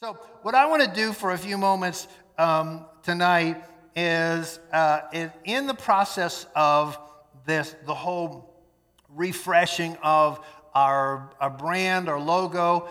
So, what I want to do for a few moments um, tonight is, uh, is in the process of this, the whole refreshing of our, our brand, our logo.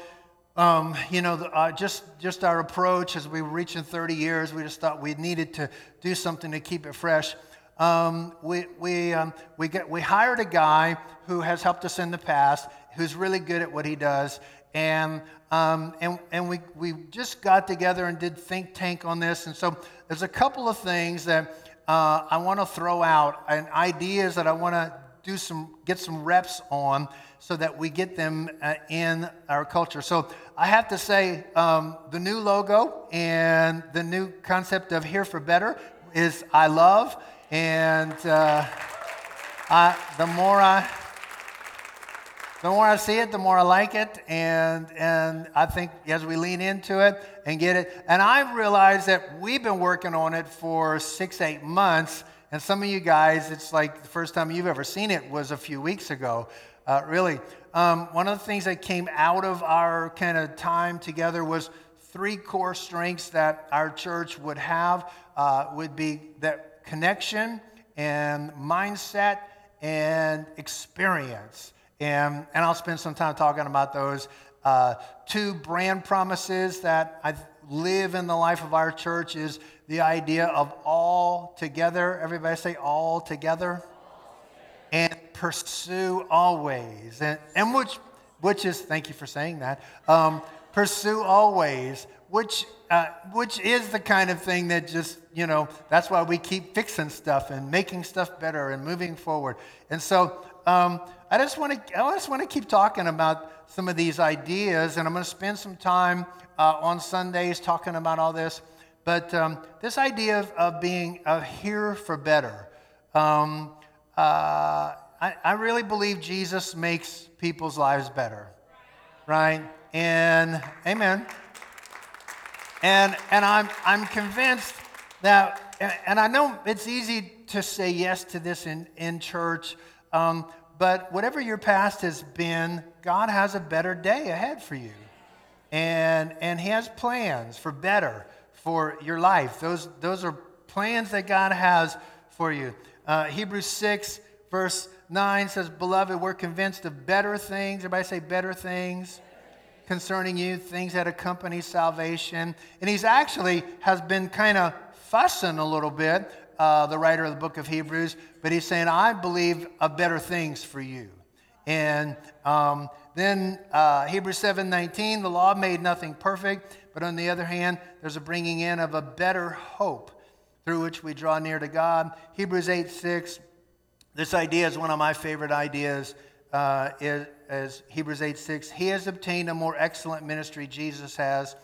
Um, you know, uh, just just our approach as we were reaching 30 years, we just thought we needed to do something to keep it fresh. Um, we we um, we get we hired a guy who has helped us in the past, who's really good at what he does, and um, and and we we just got together and did think tank on this, and so there's a couple of things that uh, I want to throw out and ideas that I want to do some get some reps on so that we get them uh, in our culture. So I have to say, um, the new logo and the new concept of Here for Better is I love, and uh, I, the more I the more I see it, the more I like it, and and I think as we lean into it and get it, and I realize that we've been working on it for six, eight months, and some of you guys, it's like the first time you've ever seen it was a few weeks ago. Uh, really, um, one of the things that came out of our kind of time together was three core strengths that our church would have uh, would be that connection and mindset and experience. And, and I'll spend some time talking about those. Uh, two brand promises that I live in the life of our church is the idea of all together. Everybody say all together and pursue always. And, and which, which is, thank you for saying that, um, pursue always, which, uh, which is the kind of thing that just, you know, that's why we keep fixing stuff and making stuff better and moving forward. And so um, I just want to, I just want to keep talking about some of these ideas, and I'm going to spend some time uh, on Sundays talking about all this. But um, this idea of, of being uh, here for better, um, uh, I, I really believe Jesus makes people's lives better, right? And amen. And, and I'm, I'm convinced that, and I know it's easy to say yes to this in, in church, um, but whatever your past has been, God has a better day ahead for you. And, and He has plans for better for your life. Those, those are plans that God has for you. Uh, Hebrews 6, verse 9 says, Beloved, we're convinced of better things. Everybody say better things concerning you, things that accompany salvation. And he's actually has been kind of fussing a little bit, uh, the writer of the book of Hebrews, but he's saying, I believe of better things for you. And um, then uh, Hebrews 7:19, the law made nothing perfect, but on the other hand, there's a bringing in of a better hope through which we draw near to God. Hebrews 8 6, this idea is one of my favorite ideas, uh, is, is Hebrews 8 6. He has obtained a more excellent ministry, Jesus has,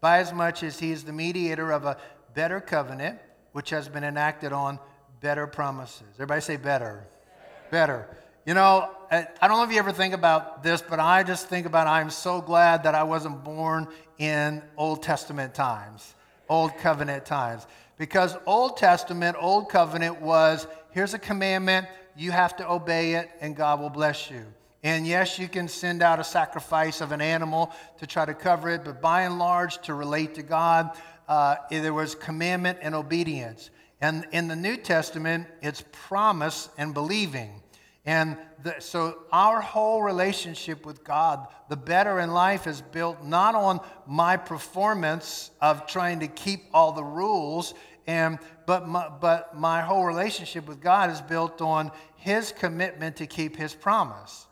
by as much as he is the mediator of a better covenant, which has been enacted on better promises. Everybody say better. Better. You know, I don't know if you ever think about this, but I just think about I'm so glad that I wasn't born in Old Testament times, Old Covenant times. Because Old Testament, Old Covenant was here's a commandment, you have to obey it, and God will bless you. And yes, you can send out a sacrifice of an animal to try to cover it, but by and large, to relate to God, uh, there was commandment and obedience. And in the New Testament, it's promise and believing. And the, so our whole relationship with God, the better in life, is built not on my performance of trying to keep all the rules and, but, my, but my whole relationship with God is built on His commitment to keep His promise.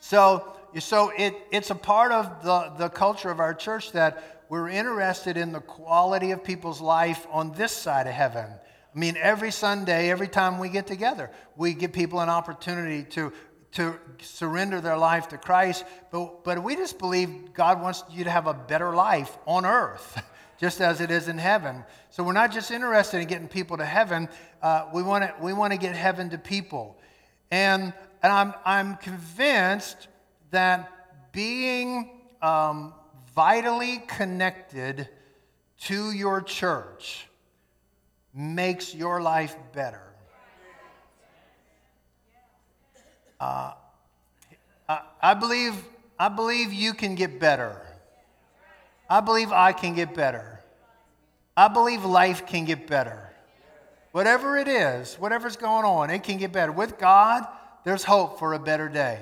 So, so it, it's a part of the, the culture of our church that we're interested in the quality of people's life on this side of heaven. I mean, every Sunday, every time we get together, we give people an opportunity to, to surrender their life to Christ. But, but we just believe God wants you to have a better life on earth. just as it is in heaven. So we're not just interested in getting people to heaven, uh, we want to we wanna get heaven to people. And, and I'm, I'm convinced that being um, vitally connected to your church makes your life better. Uh, I, I, believe, I believe you can get better. I believe I can get better. I believe life can get better. Whatever it is, whatever's going on, it can get better. With God, there's hope for a better day.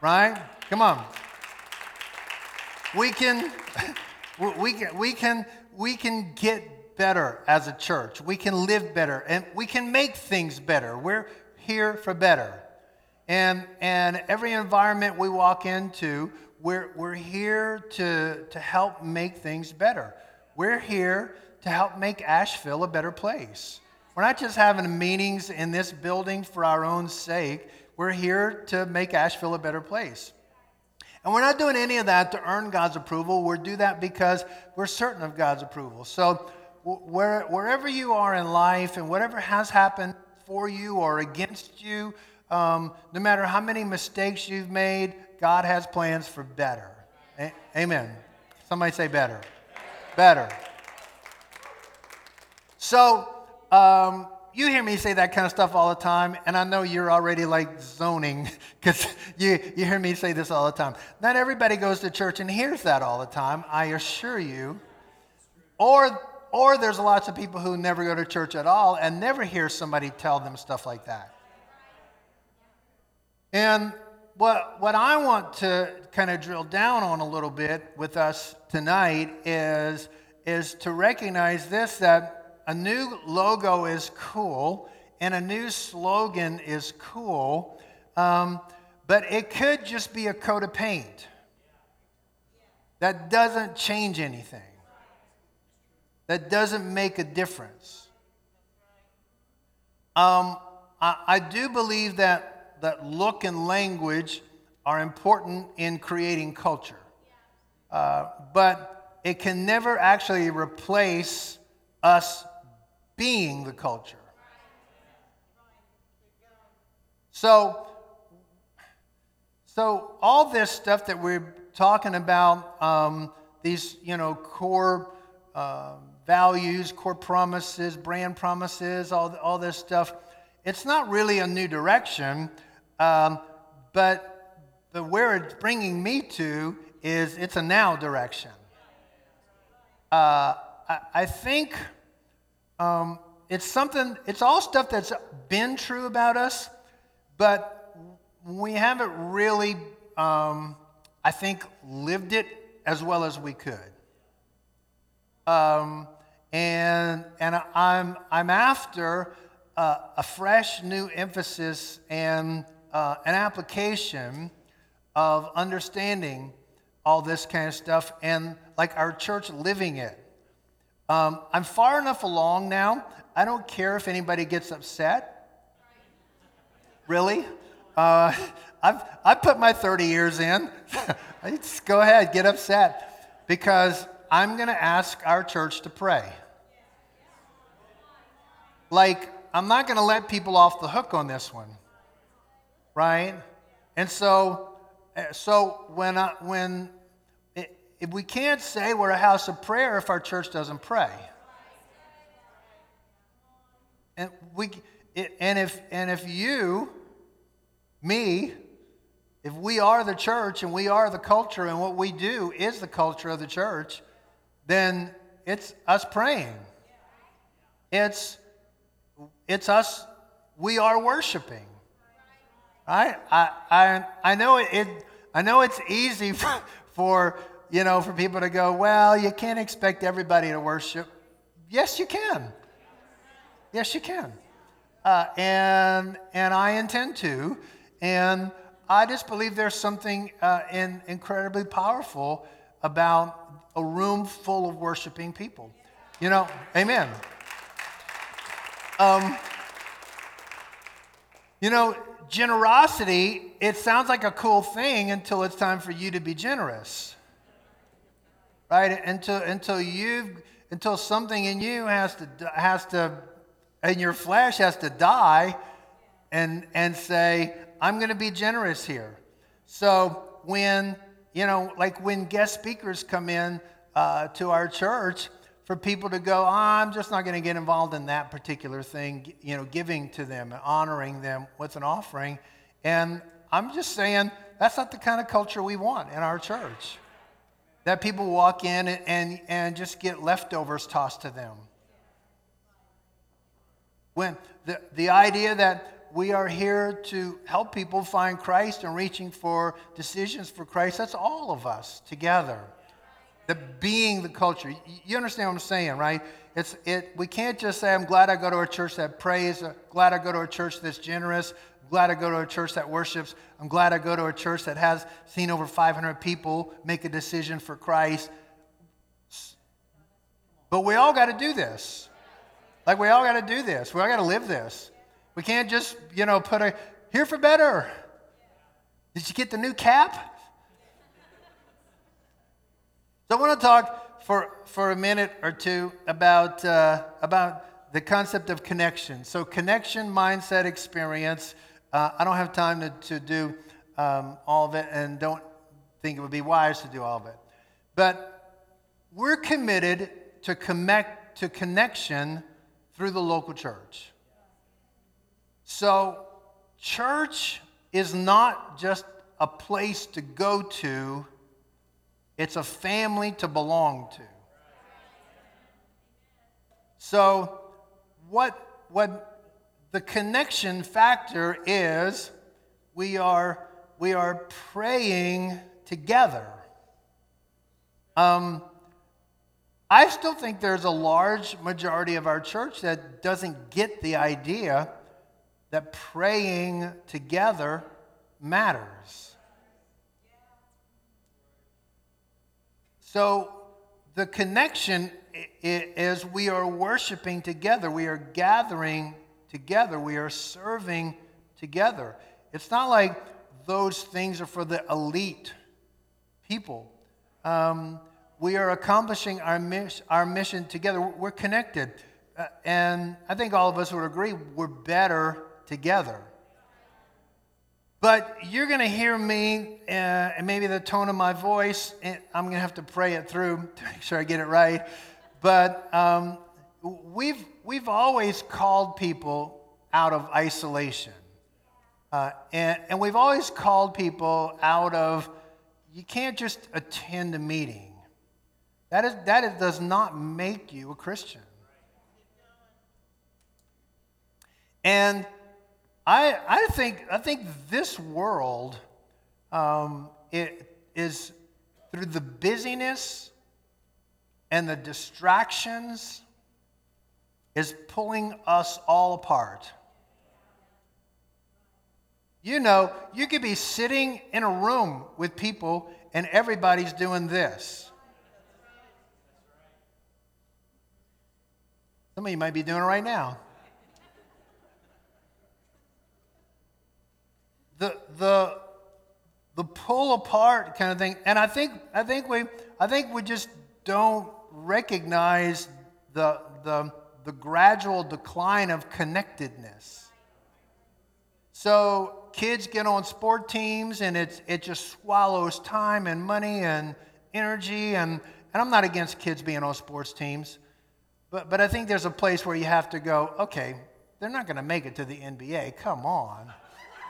Right? Come on. We can, we can, we can, we can get better as a church. We can live better and we can make things better. We're here for better. And, and every environment we walk into, we're, we're here to, to help make things better. We're here to help make Asheville a better place. We're not just having meetings in this building for our own sake. We're here to make Asheville a better place. And we're not doing any of that to earn God's approval. We do that because we're certain of God's approval. So, where, wherever you are in life and whatever has happened for you or against you, um, no matter how many mistakes you've made, God has plans for better. A- Amen. Somebody say better. Better. So, um, you hear me say that kind of stuff all the time, and I know you're already like zoning because you, you hear me say this all the time. Not everybody goes to church and hears that all the time, I assure you. Or, or there's lots of people who never go to church at all and never hear somebody tell them stuff like that. And what, what I want to kind of drill down on a little bit with us tonight is, is to recognize this that a new logo is cool and a new slogan is cool, um, but it could just be a coat of paint that doesn't change anything, that doesn't make a difference. Um, I, I do believe that that look and language are important in creating culture. Uh, but it can never actually replace us being the culture. So, so all this stuff that we're talking about, um, these you know core uh, values, core promises, brand promises, all all this stuff, it's not really a new direction. Um, but, but where it's bringing me to is it's a now direction. Uh, I, I, think um, it's something, it's all stuff that's been true about us, but we haven't really, um, I think, lived it as well as we could. Um, and and I'm, I'm after uh, a fresh new emphasis and uh, an application of understanding all this kind of stuff and like our church living it. Um, I'm far enough along now. I don't care if anybody gets upset. Really? Uh, I've, I've put my 30 years in. Just go ahead, get upset. Because I'm going to ask our church to pray. Like, I'm not going to let people off the hook on this one right? And so, eh, so when, I, when if we can't say we're a house of prayer if our church doesn't pray. And, we, and, if, and if you, me, if we are the church and we are the culture and what we do is the culture of the church, then it's us praying. It's, it's us, we are worshiping. I, I, I, I, know it, I know it's easy for, for, you know, for people to go, well, you can't expect everybody to worship. Yes, you can. Yes, you can. Uh, and, and I intend to. And I just believe there's something uh, in, incredibly powerful about a room full of worshiping people. You know, amen. Um, you know, generosity, it sounds like a cool thing until it's time for you to be generous. Right? Until, until you until something in you has to, has to, in your flesh has to die and, and say, I'm going to be generous here. So when, you know, like when guest speakers come in uh, to our church, for people to go, oh, I'm just not going to get involved in that particular thing, you know, giving to them, and honoring them with an offering. And I'm just saying that's not the kind of culture we want in our church. That people walk in and, and, and just get leftovers tossed to them. When the, the idea that we are here to help people find Christ and reaching for decisions for Christ, that's all of us together. The being the culture. You understand what I'm saying, right? It's, it, we can't just say, I'm glad I go to a church that prays, I'm glad I go to a church that's generous, I'm glad I go to a church that worships, I'm glad I go to a church that has seen over 500 people make a decision for Christ. But we all got to do this. Like, we all got to do this. We all got to live this. We can't just, you know, put a here for better. Did you get the new cap? So I want to talk for, for a minute or two about, uh, about the concept of connection. So, connection, mindset, experience. Uh, I don't have time to, to do um, all of it and don't think it would be wise to do all of it. But we're committed to, connect, to connection through the local church. So, church is not just a place to go to, it's a family to belong to. So, what, what the connection factor is, we are, we are praying together. Um, I still think there's a large majority of our church that doesn't get the idea that praying together matters. So the connection is we are worshiping together, we are gathering together, we are serving together. It's not like those things are for the elite people. Um, we are accomplishing our, our mission together. We're connected. Uh, and I think all of us would agree we're better together. But you're going to hear me, uh, and maybe the tone of my voice, I'm going to have to pray it through to make sure I get it right. But um, we've, we've always called people out of isolation. Uh, and, and we've always called people out of, you can't just attend a meeting. That, is, that is, does not make you a Christian. And I, I, think, I think this world um, it is through the busyness and the distractions is pulling us all apart. You know, you could be sitting in a room with people and everybody's doing this. Some of you might be doing it right now. the, the, the pull apart kind of thing. And I think, I think, we, I think we just don't recognize the, the, the gradual decline of connectedness. So kids get on sport teams and it, it just swallows time and money and energy. And, and I'm not against kids being on sports teams, but, but I think there's a place where you have to go, okay, they're not going to make it to the NBA. Come on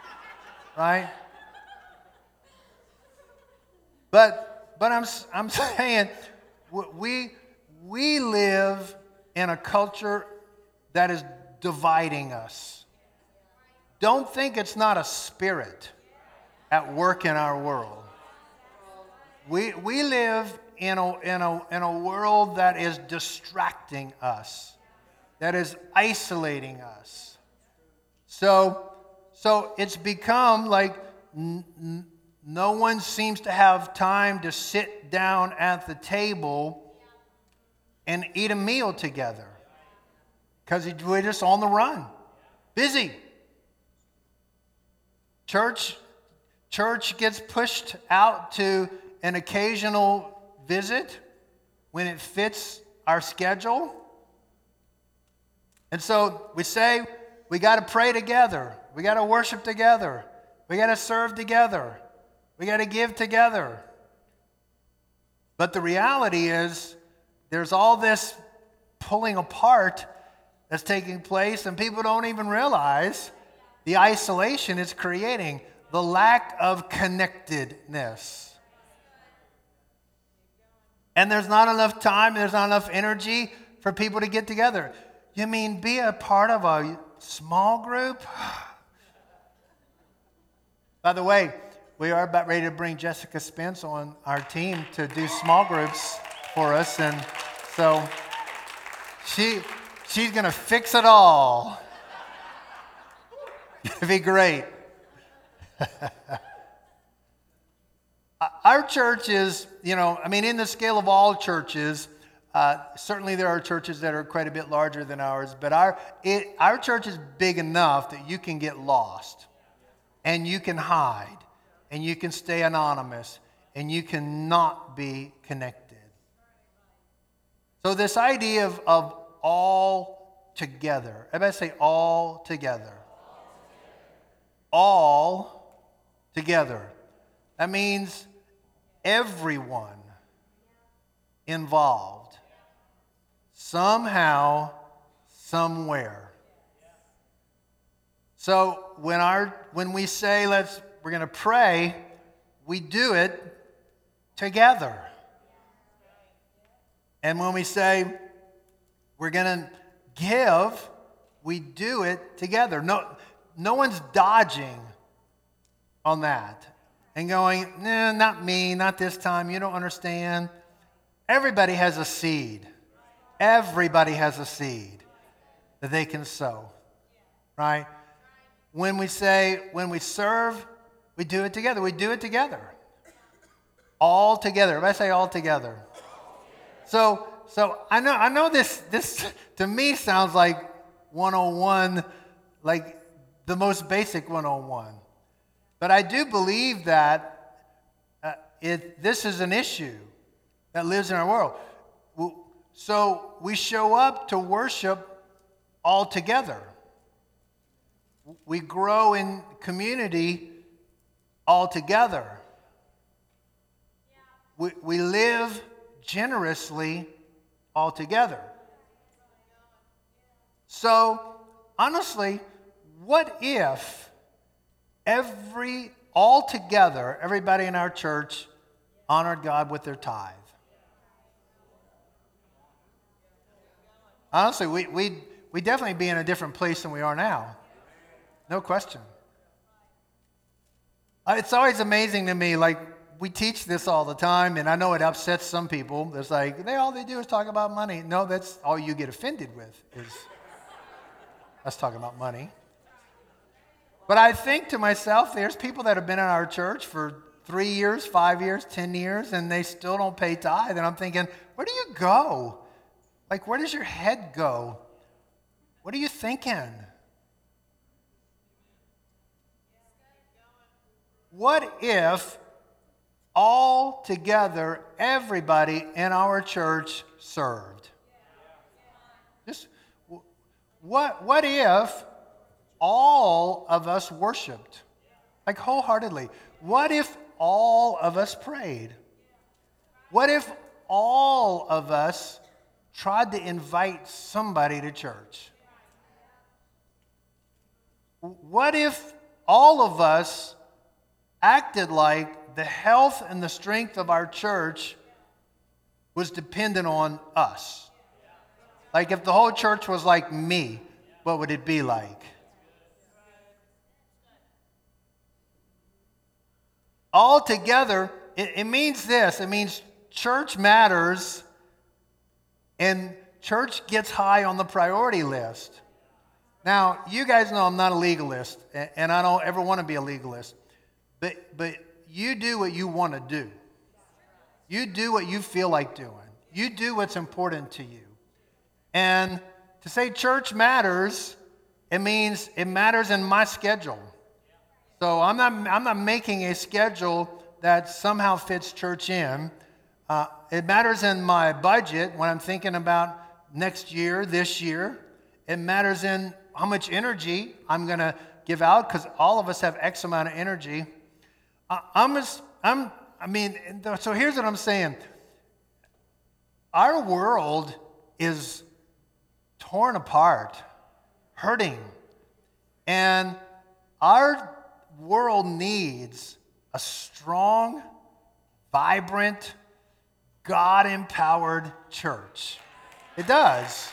right? But, but I'm, I'm saying we, we live in a culture that is dividing us. Don't think it's not a spirit at work in our world. We, we live in a, in, a, in a world that is distracting us, that is isolating us. So so it's become like n- n- no one seems to have time to sit down at the table and eat a meal together because we're just on the run, busy. Church, church gets pushed out to an occasional visit when it fits our schedule. And so we say we got to pray together. We got to worship together. We got to serve together. We got to give together. But the reality is, there's all this pulling apart that's taking place, and people don't even realize the isolation it's creating, the lack of connectedness. and there's not enough time, there's not enough energy for people to get together. You mean be a part of a small group? By the way, we are about ready to bring Jessica Spence on our team to do small groups for us. And so she, she's going to fix it all. It'd be great. Our church is, you know, I mean, in the scale of all churches, uh, certainly there are churches that are quite a bit larger than ours, but our, it, our church is big enough that you can get lost and you can hide and you can stay anonymous and you cannot be connected. So, this idea of, of all together, everybody say all together. All together. That means everyone involved somehow, somewhere. So when our when we say let's we're going to pray, we do it together. And when we say we're going to give, we do it together. No, no one's dodging on that and going, nah, not me, not this time, you don't understand. Everybody has a seed. Everybody has a seed that they can sow, right? When we say, when we serve, we do it together. We do it together. All together. If I say all together. So, so I know, I know this, this to me sounds like 101, like the most basic 101. But I do believe that uh, it, this is an issue that lives in our world. So we show up to worship all together. We grow in community all together. We, we live generously all together. So, honestly, what if every, all together, everybody in our church honored God with their tithe? Honestly, we, we, we definitely be in a different place than we are now. No question. Uh, it's always amazing to me, like, we teach this all the time, and I know it upsets some people. It's like, they all they do is talk about money. No, that's all you get offended with is us talking about money. But I think to myself, there's people that have been in our church for three years, five years, ten years, and they still don't pay tithe. And I'm thinking, where do you go? Like, where does your head go? What are you thinking? What if all together everybody in our church served? Just what, what if all of us worshiped? Like wholeheartedly. What if all of us prayed? What if all of us tried to invite somebody to church? What if all of us acted like the health and the strength of our church was dependent on us. Like if the whole church was like me, what would it be like? Altogether, it, it means this it means church matters and church gets high on the priority list. Now, you guys know I'm not a legalist, and I don't ever want to be a legalist. But, but you do what you want to do. You do what you feel like doing. You do what's important to you. And to say church matters, it means it matters in my schedule. So I'm not, I'm not making a schedule that somehow fits church in. Uh, it matters in my budget when I'm thinking about next year, this year. It matters in how much energy I'm going to give out because all of us have X amount of energy. I'm, just, I'm, I mean, so here's what I'm saying. Our world is torn apart, hurting, and our world needs a strong, vibrant, God empowered church. It does.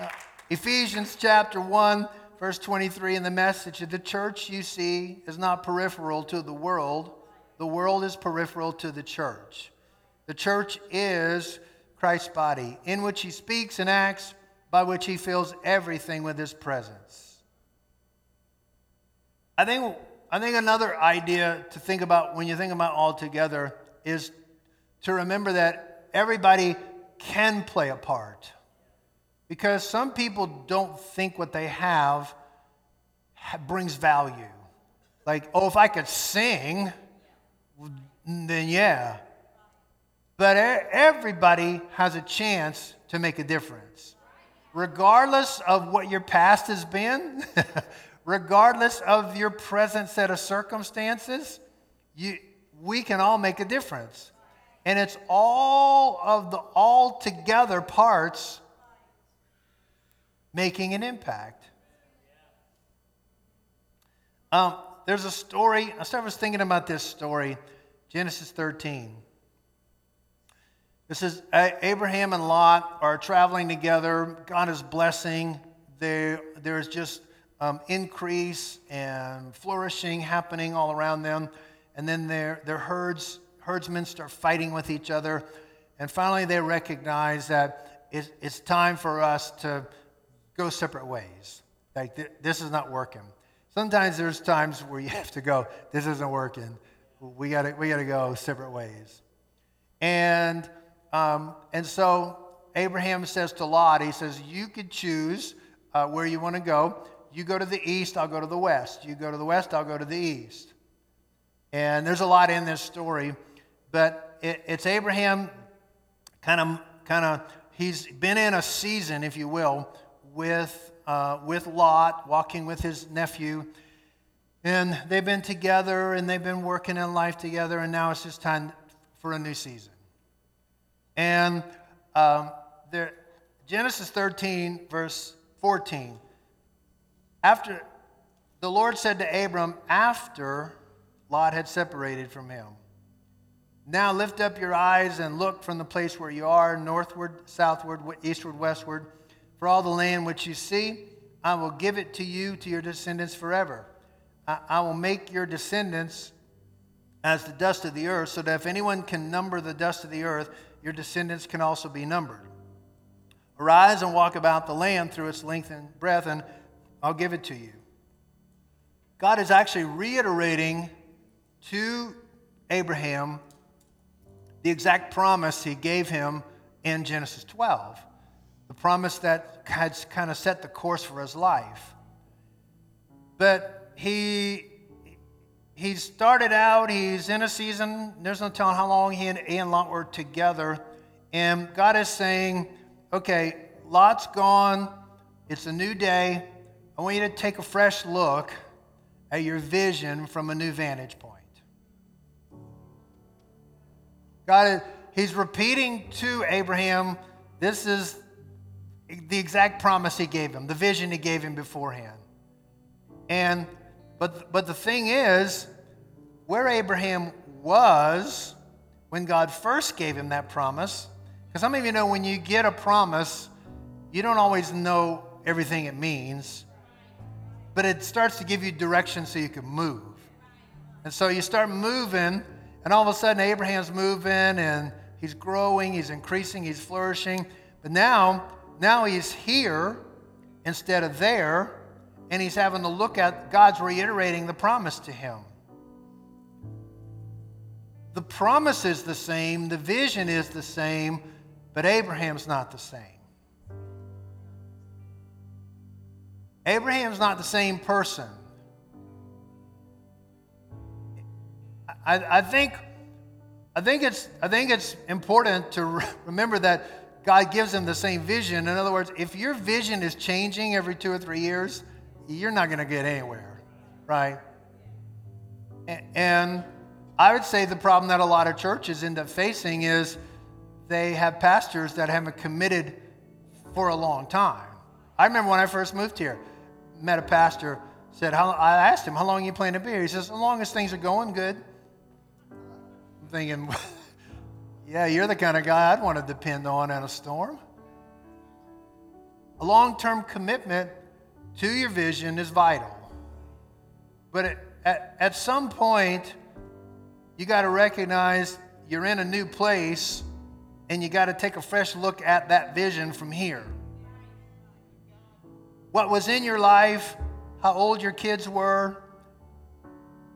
Uh, Ephesians chapter 1, verse 23 in the message the church you see is not peripheral to the world, the world is peripheral to the church. The church is Christ's body, in which he speaks and acts, by which he fills everything with his presence. I think, I think another idea to think about when you think about all together is to remember that everybody can play a part. Because some people don't think what they have brings value. Like, oh, if I could sing, then yeah. But everybody has a chance to make a difference. Regardless of what your past has been, regardless of your present set of circumstances, you, we can all make a difference. And it's all of the all together parts making an impact. Um, there's a story, I started thinking about this story, Genesis 13. This is Abraham and Lot are traveling together. God is blessing. There, there's just um, increase and flourishing happening all around them. And then their, their herds, herdsmen start fighting with each other. And finally, they recognize that it's, it's time for us to go separate ways. Like, th- this is not working. Sometimes there's times where you have to go, this isn't working. We got we to go separate ways. And, um, and so Abraham says to Lot, he says, You could choose uh, where you want to go. You go to the east, I'll go to the west. You go to the west, I'll go to the east. And there's a lot in this story, but it, it's Abraham kind of, kind of, he's been in a season, if you will, with, uh, with Lot, walking with his nephew. And they've been together and they've been working in life together, and now it's just time for a new season. And um, there, Genesis 13, verse 14. After the Lord said to Abram, after Lot had separated from him, Now lift up your eyes and look from the place where you are, northward, southward, eastward, westward for all the land which you see, I will give it to you, to your descendants forever. I, I will make your descendants as the dust of the earth, so that if anyone can number the dust of the earth, your descendants can also be numbered. Arise and walk about the land through its length and breadth, and I'll give it to you. God is actually reiterating to Abraham the exact promise he gave him in Genesis 12 the promise that had kind of set the course for his life. But he he started out, he's in a season, there's no telling how long he and, and Lot were together. And God is saying, okay, Lot's gone, it's a new day. I want you to take a fresh look at your vision from a new vantage point. God, he's repeating to Abraham, this is the exact promise he gave him, the vision he gave him beforehand. And but but the thing is, where Abraham was when God first gave him that promise, because some of you know when you get a promise, you don't always know everything it means, but it starts to give you direction so you can move. And so you start moving, and all of a sudden Abraham's moving and he's growing, he's increasing, he's flourishing. But now now he's here instead of there, and he's having to look at God's reiterating the promise to him. The promise is the same, the vision is the same, but Abraham's not the same. Abraham's not the same person. I, I, think, I, think it's, I think it's important to remember that God gives them the same vision. In other words, if your vision is changing every two or three years, you're not going to get anywhere, right? And I would say the problem that a lot of churches end up facing is they have pastors that haven't committed for a long time. I remember when I first moved here, met a pastor, said, I asked him, how long you plan to be here? He says, as long as things are going good. I'm thinking, yeah, you're the kind of guy I'd want to depend on in a storm. A long term commitment to your vision is vital. But at, at, at some point, you got to recognize you're in a new place and you got to take a fresh look at that vision from here. What was in your life, how old your kids were,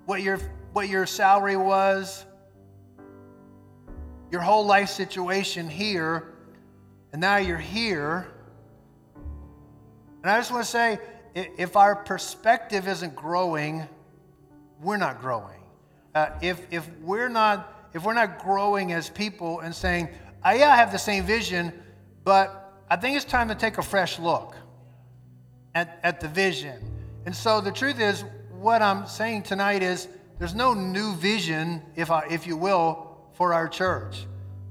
what your, what your salary was, your whole life situation here, and now you're here. And I just want to say if our perspective isn't growing, we're not growing. Uh, if, if, we're not, if we're not growing as people and saying, I, yeah, I have the same vision, but I think it's time to take a fresh look at, at the vision. And so the truth is, what I'm saying tonight is there's no new vision, if, I, if you will, for our church.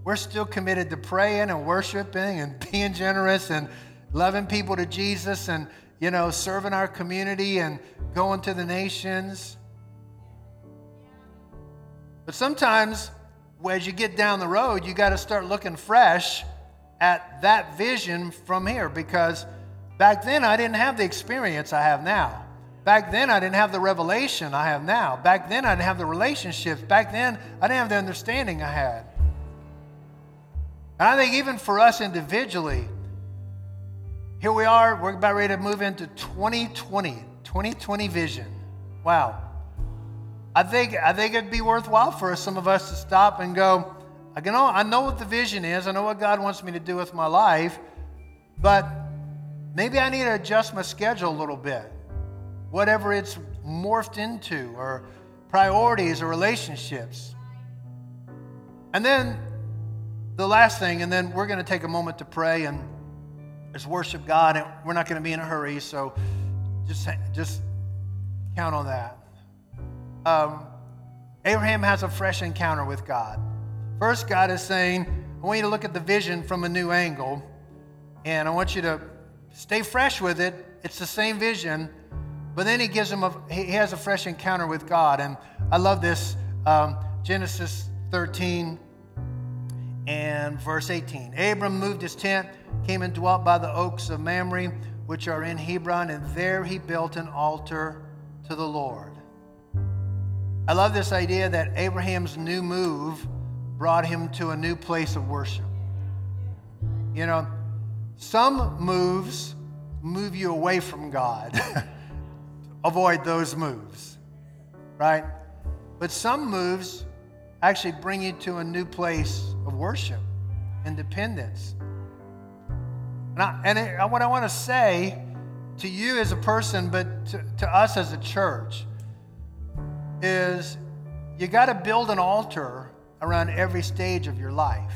We're still committed to praying and worshiping and being generous and loving people to Jesus and, you know, serving our community and going to the nations. But sometimes, as you get down the road, you got to start looking fresh at that vision from here because back then I didn't have the experience I have now. Back then I didn't have the revelation I have now. Back then I didn't have the relationships. Back then I didn't have the understanding I had. And I think even for us individually, here we are, we're about ready to move into 2020, 2020 vision. Wow. I think, I think it'd be worthwhile for us, some of us to stop and go, I know, I know what the vision is. I know what God wants me to do with my life, but maybe I need to adjust my schedule a little bit. Whatever it's morphed into, or priorities or relationships. And then the last thing, and then we're going to take a moment to pray and just worship God, and we're not going to be in a hurry, so just, just count on that um, Abraham has a fresh encounter with God. First, God is saying, I want you to look at the vision from a new angle, and I want you to stay fresh with it. It's the same vision, but then he gives him a, he has a fresh encounter with God. And I love this um, Genesis 13 and verse 18. Abram moved his tent, came and dwelt by the oaks of Mamre, which are in Hebron, and there he built an altar to the Lord. I love this idea that Abraham's new move brought him to a new place of worship. You know, some moves move you away from God. Avoid those moves, right? But some moves actually bring you to a new place of worship and dependence. And, I, and it, what I want to say to you as a person, but to, to us as a church, is you got to build an altar around every stage of your life.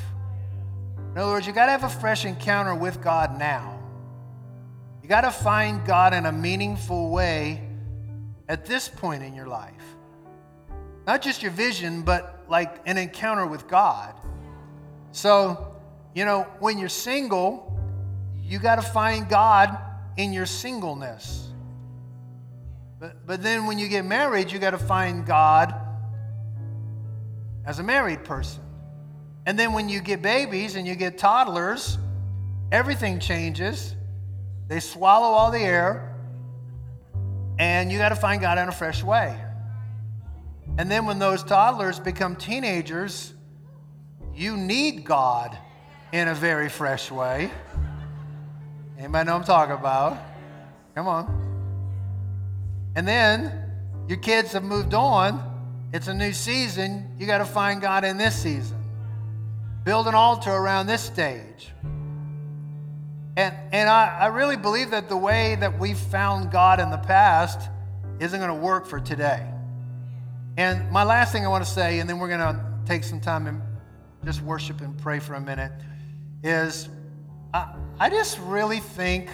In other words, you got to have a fresh encounter with God now. You got to find God in a meaningful way at this point in your life. Not just your vision, but like an encounter with God. So, you know, when you're single, you got to find God in your singleness. But, but then when you get married, you got to find God as a married person. And then when you get babies and you get toddlers, everything changes. They swallow all the air, and you got to find God in a fresh way. And then when those toddlers become teenagers, you need God in a very fresh way. Anybody know what I'm talking about? Come on. And then your kids have moved on. It's a new season. You got to find God in this season. Build an altar around this stage. And, and I, I really believe that the way that we've found God in the past isn't going to work for today. And my last thing I want to say, and then we're going to take some time and just worship and pray for a minute, is I, I just really think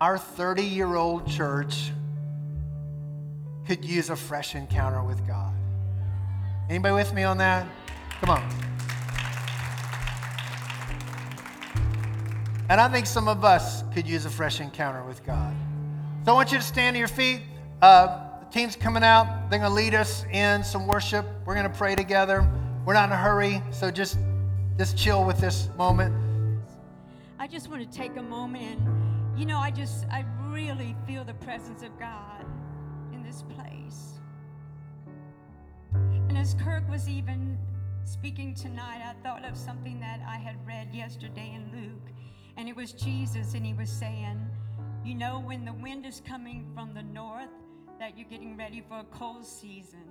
our 30 year old church could use a fresh encounter with God. Anybody with me on that? Come on. And I think some of us could use a fresh encounter with God. So I want you to stand to your feet. Uh, the team's coming out. They're going to lead us in some worship. We're going to pray together. we're not in a hurry, so just just chill with this moment. I just want to take a moment and, you know, I just, I really feel the presence of God in this place. And as Kirk was even speaking tonight, I thought of something that I had read yesterday in Luke. And it was Jesus, and he was saying, You know, when the wind is coming from the north, that you're getting ready for a cold season.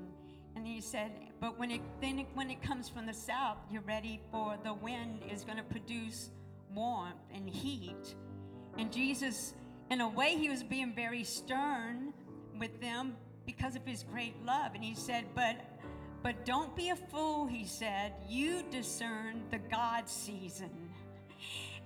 And he said, but when it then when it comes from the south, you're ready for the wind is going to produce warmth and heat. And Jesus, in a way, he was being very stern with them because of his great love. And he said, but but don't be a fool, he said. You discern the God season.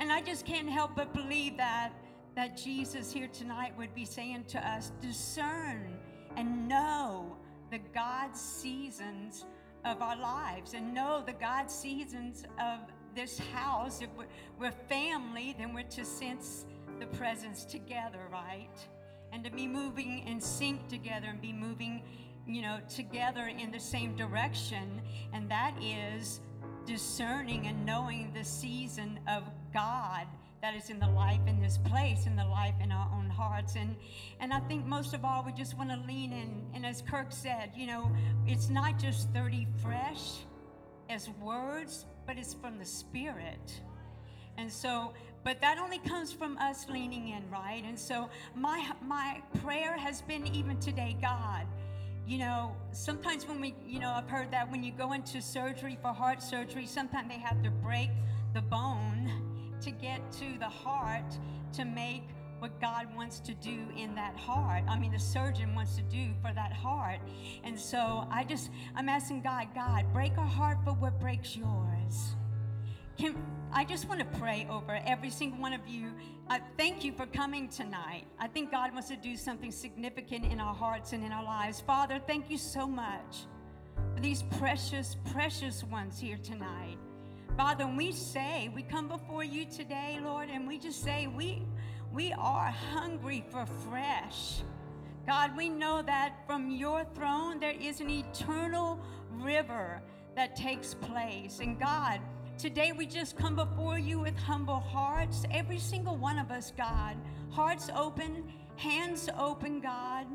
And I just can't help but believe that that Jesus here tonight would be saying to us, discern and know the God seasons of our lives and know the God seasons of this house. If we're, we're family, then we're to sense the presence together, right? And to be moving in sync together and be moving, you know, together in the same direction. And that is discerning and knowing the season of God that is in the life in this place, in the life in our own hearts. And and I think most of all, we just want to lean in. And as Kirk said, you know, it's not just 30 fresh as words, but it's from the Spirit. And so, but that only comes from us leaning in, right? And so my my prayer has been even today, God. You know, sometimes when we, you know, I've heard that when you go into surgery for heart surgery, sometimes they have to break the bone to get to the heart to make what God wants to do in that heart. I mean, the surgeon wants to do for that heart. And so I just, I'm asking God, God, break our heart for what breaks yours. Can, I just want to pray over every single one of you. Uh, thank you for coming tonight. I think God wants to do something significant in our hearts and in our lives. Father, thank you so much for these precious, precious ones here tonight. Father, and we say, we come before you today, Lord, and we just say, we, we are hungry for fresh. God, we know that from your throne there is an eternal river that takes place. And God, today we just come before you with humble hearts, every single one of us, God. Hearts open, hands open, God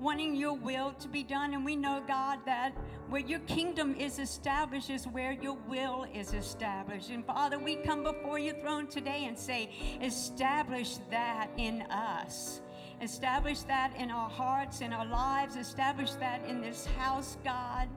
wanting your will to be done. And we know, God, that where your kingdom is established is where your will is established. And Father, we come before your throne today and say, establish that in us. Establish that in our hearts, in our lives. Establish that in this house, God.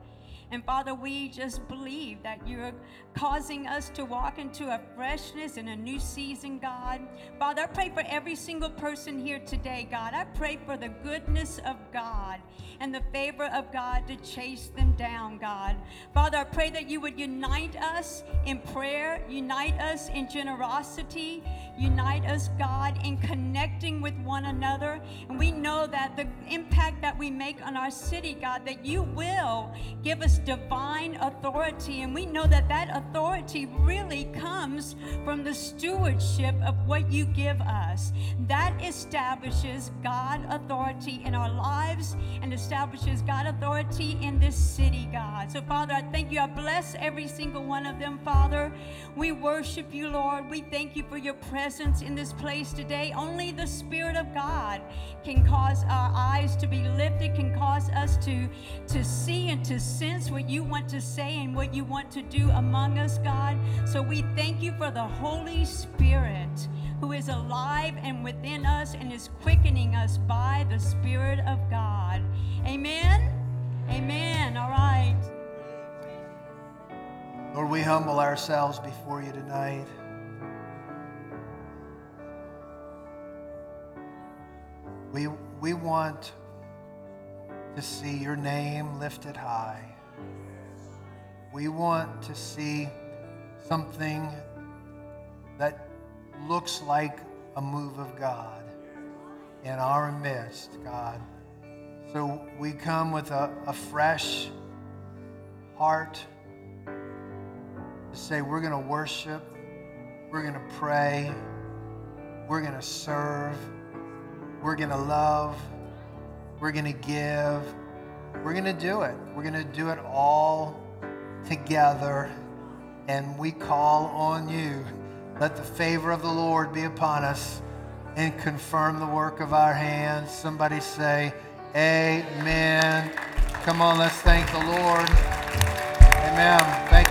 And Father, we just believe that you're causing us to walk into a freshness and a new season, God. Father, I pray for every single person here today, God. I pray for the goodness of God and the favor of God to chase them down, God. Father, I pray that you would unite us in prayer, unite us in generosity, unite us, God, in connecting with one another. And we know that the impact that we make on our city, God, that you will give us divine authority. And we know that that authority really comes from the stewardship of what you give us. That establishes God authority in our lives and establishes God authority in this city, God. So, Father, I thank you. I bless every single one of them, Father. We worship you, Lord. We thank you for your presence in this place today. Only the Spirit of God can cause our eyes to be lifted, can cause us to, to see and to sense what you want to say and what you want to do among us, God. So we thank you for the Holy Spirit who is alive and within us and is quickening us by the Spirit of God. Amen. Amen. All right. Lord, we humble ourselves before you tonight. We, we want to see your name lifted high. We want to see something that looks like a move of God in our midst, God. So we come with a, a fresh heart to say we're going to worship, we're going to pray, we're going to serve, we're going to love, we're going to give, we're going to do it. We're going to do it all together and we call on you. Let the favor of the Lord be upon us and confirm the work of our hands. Somebody say, Amen. Come on, let's thank the Lord. Amen.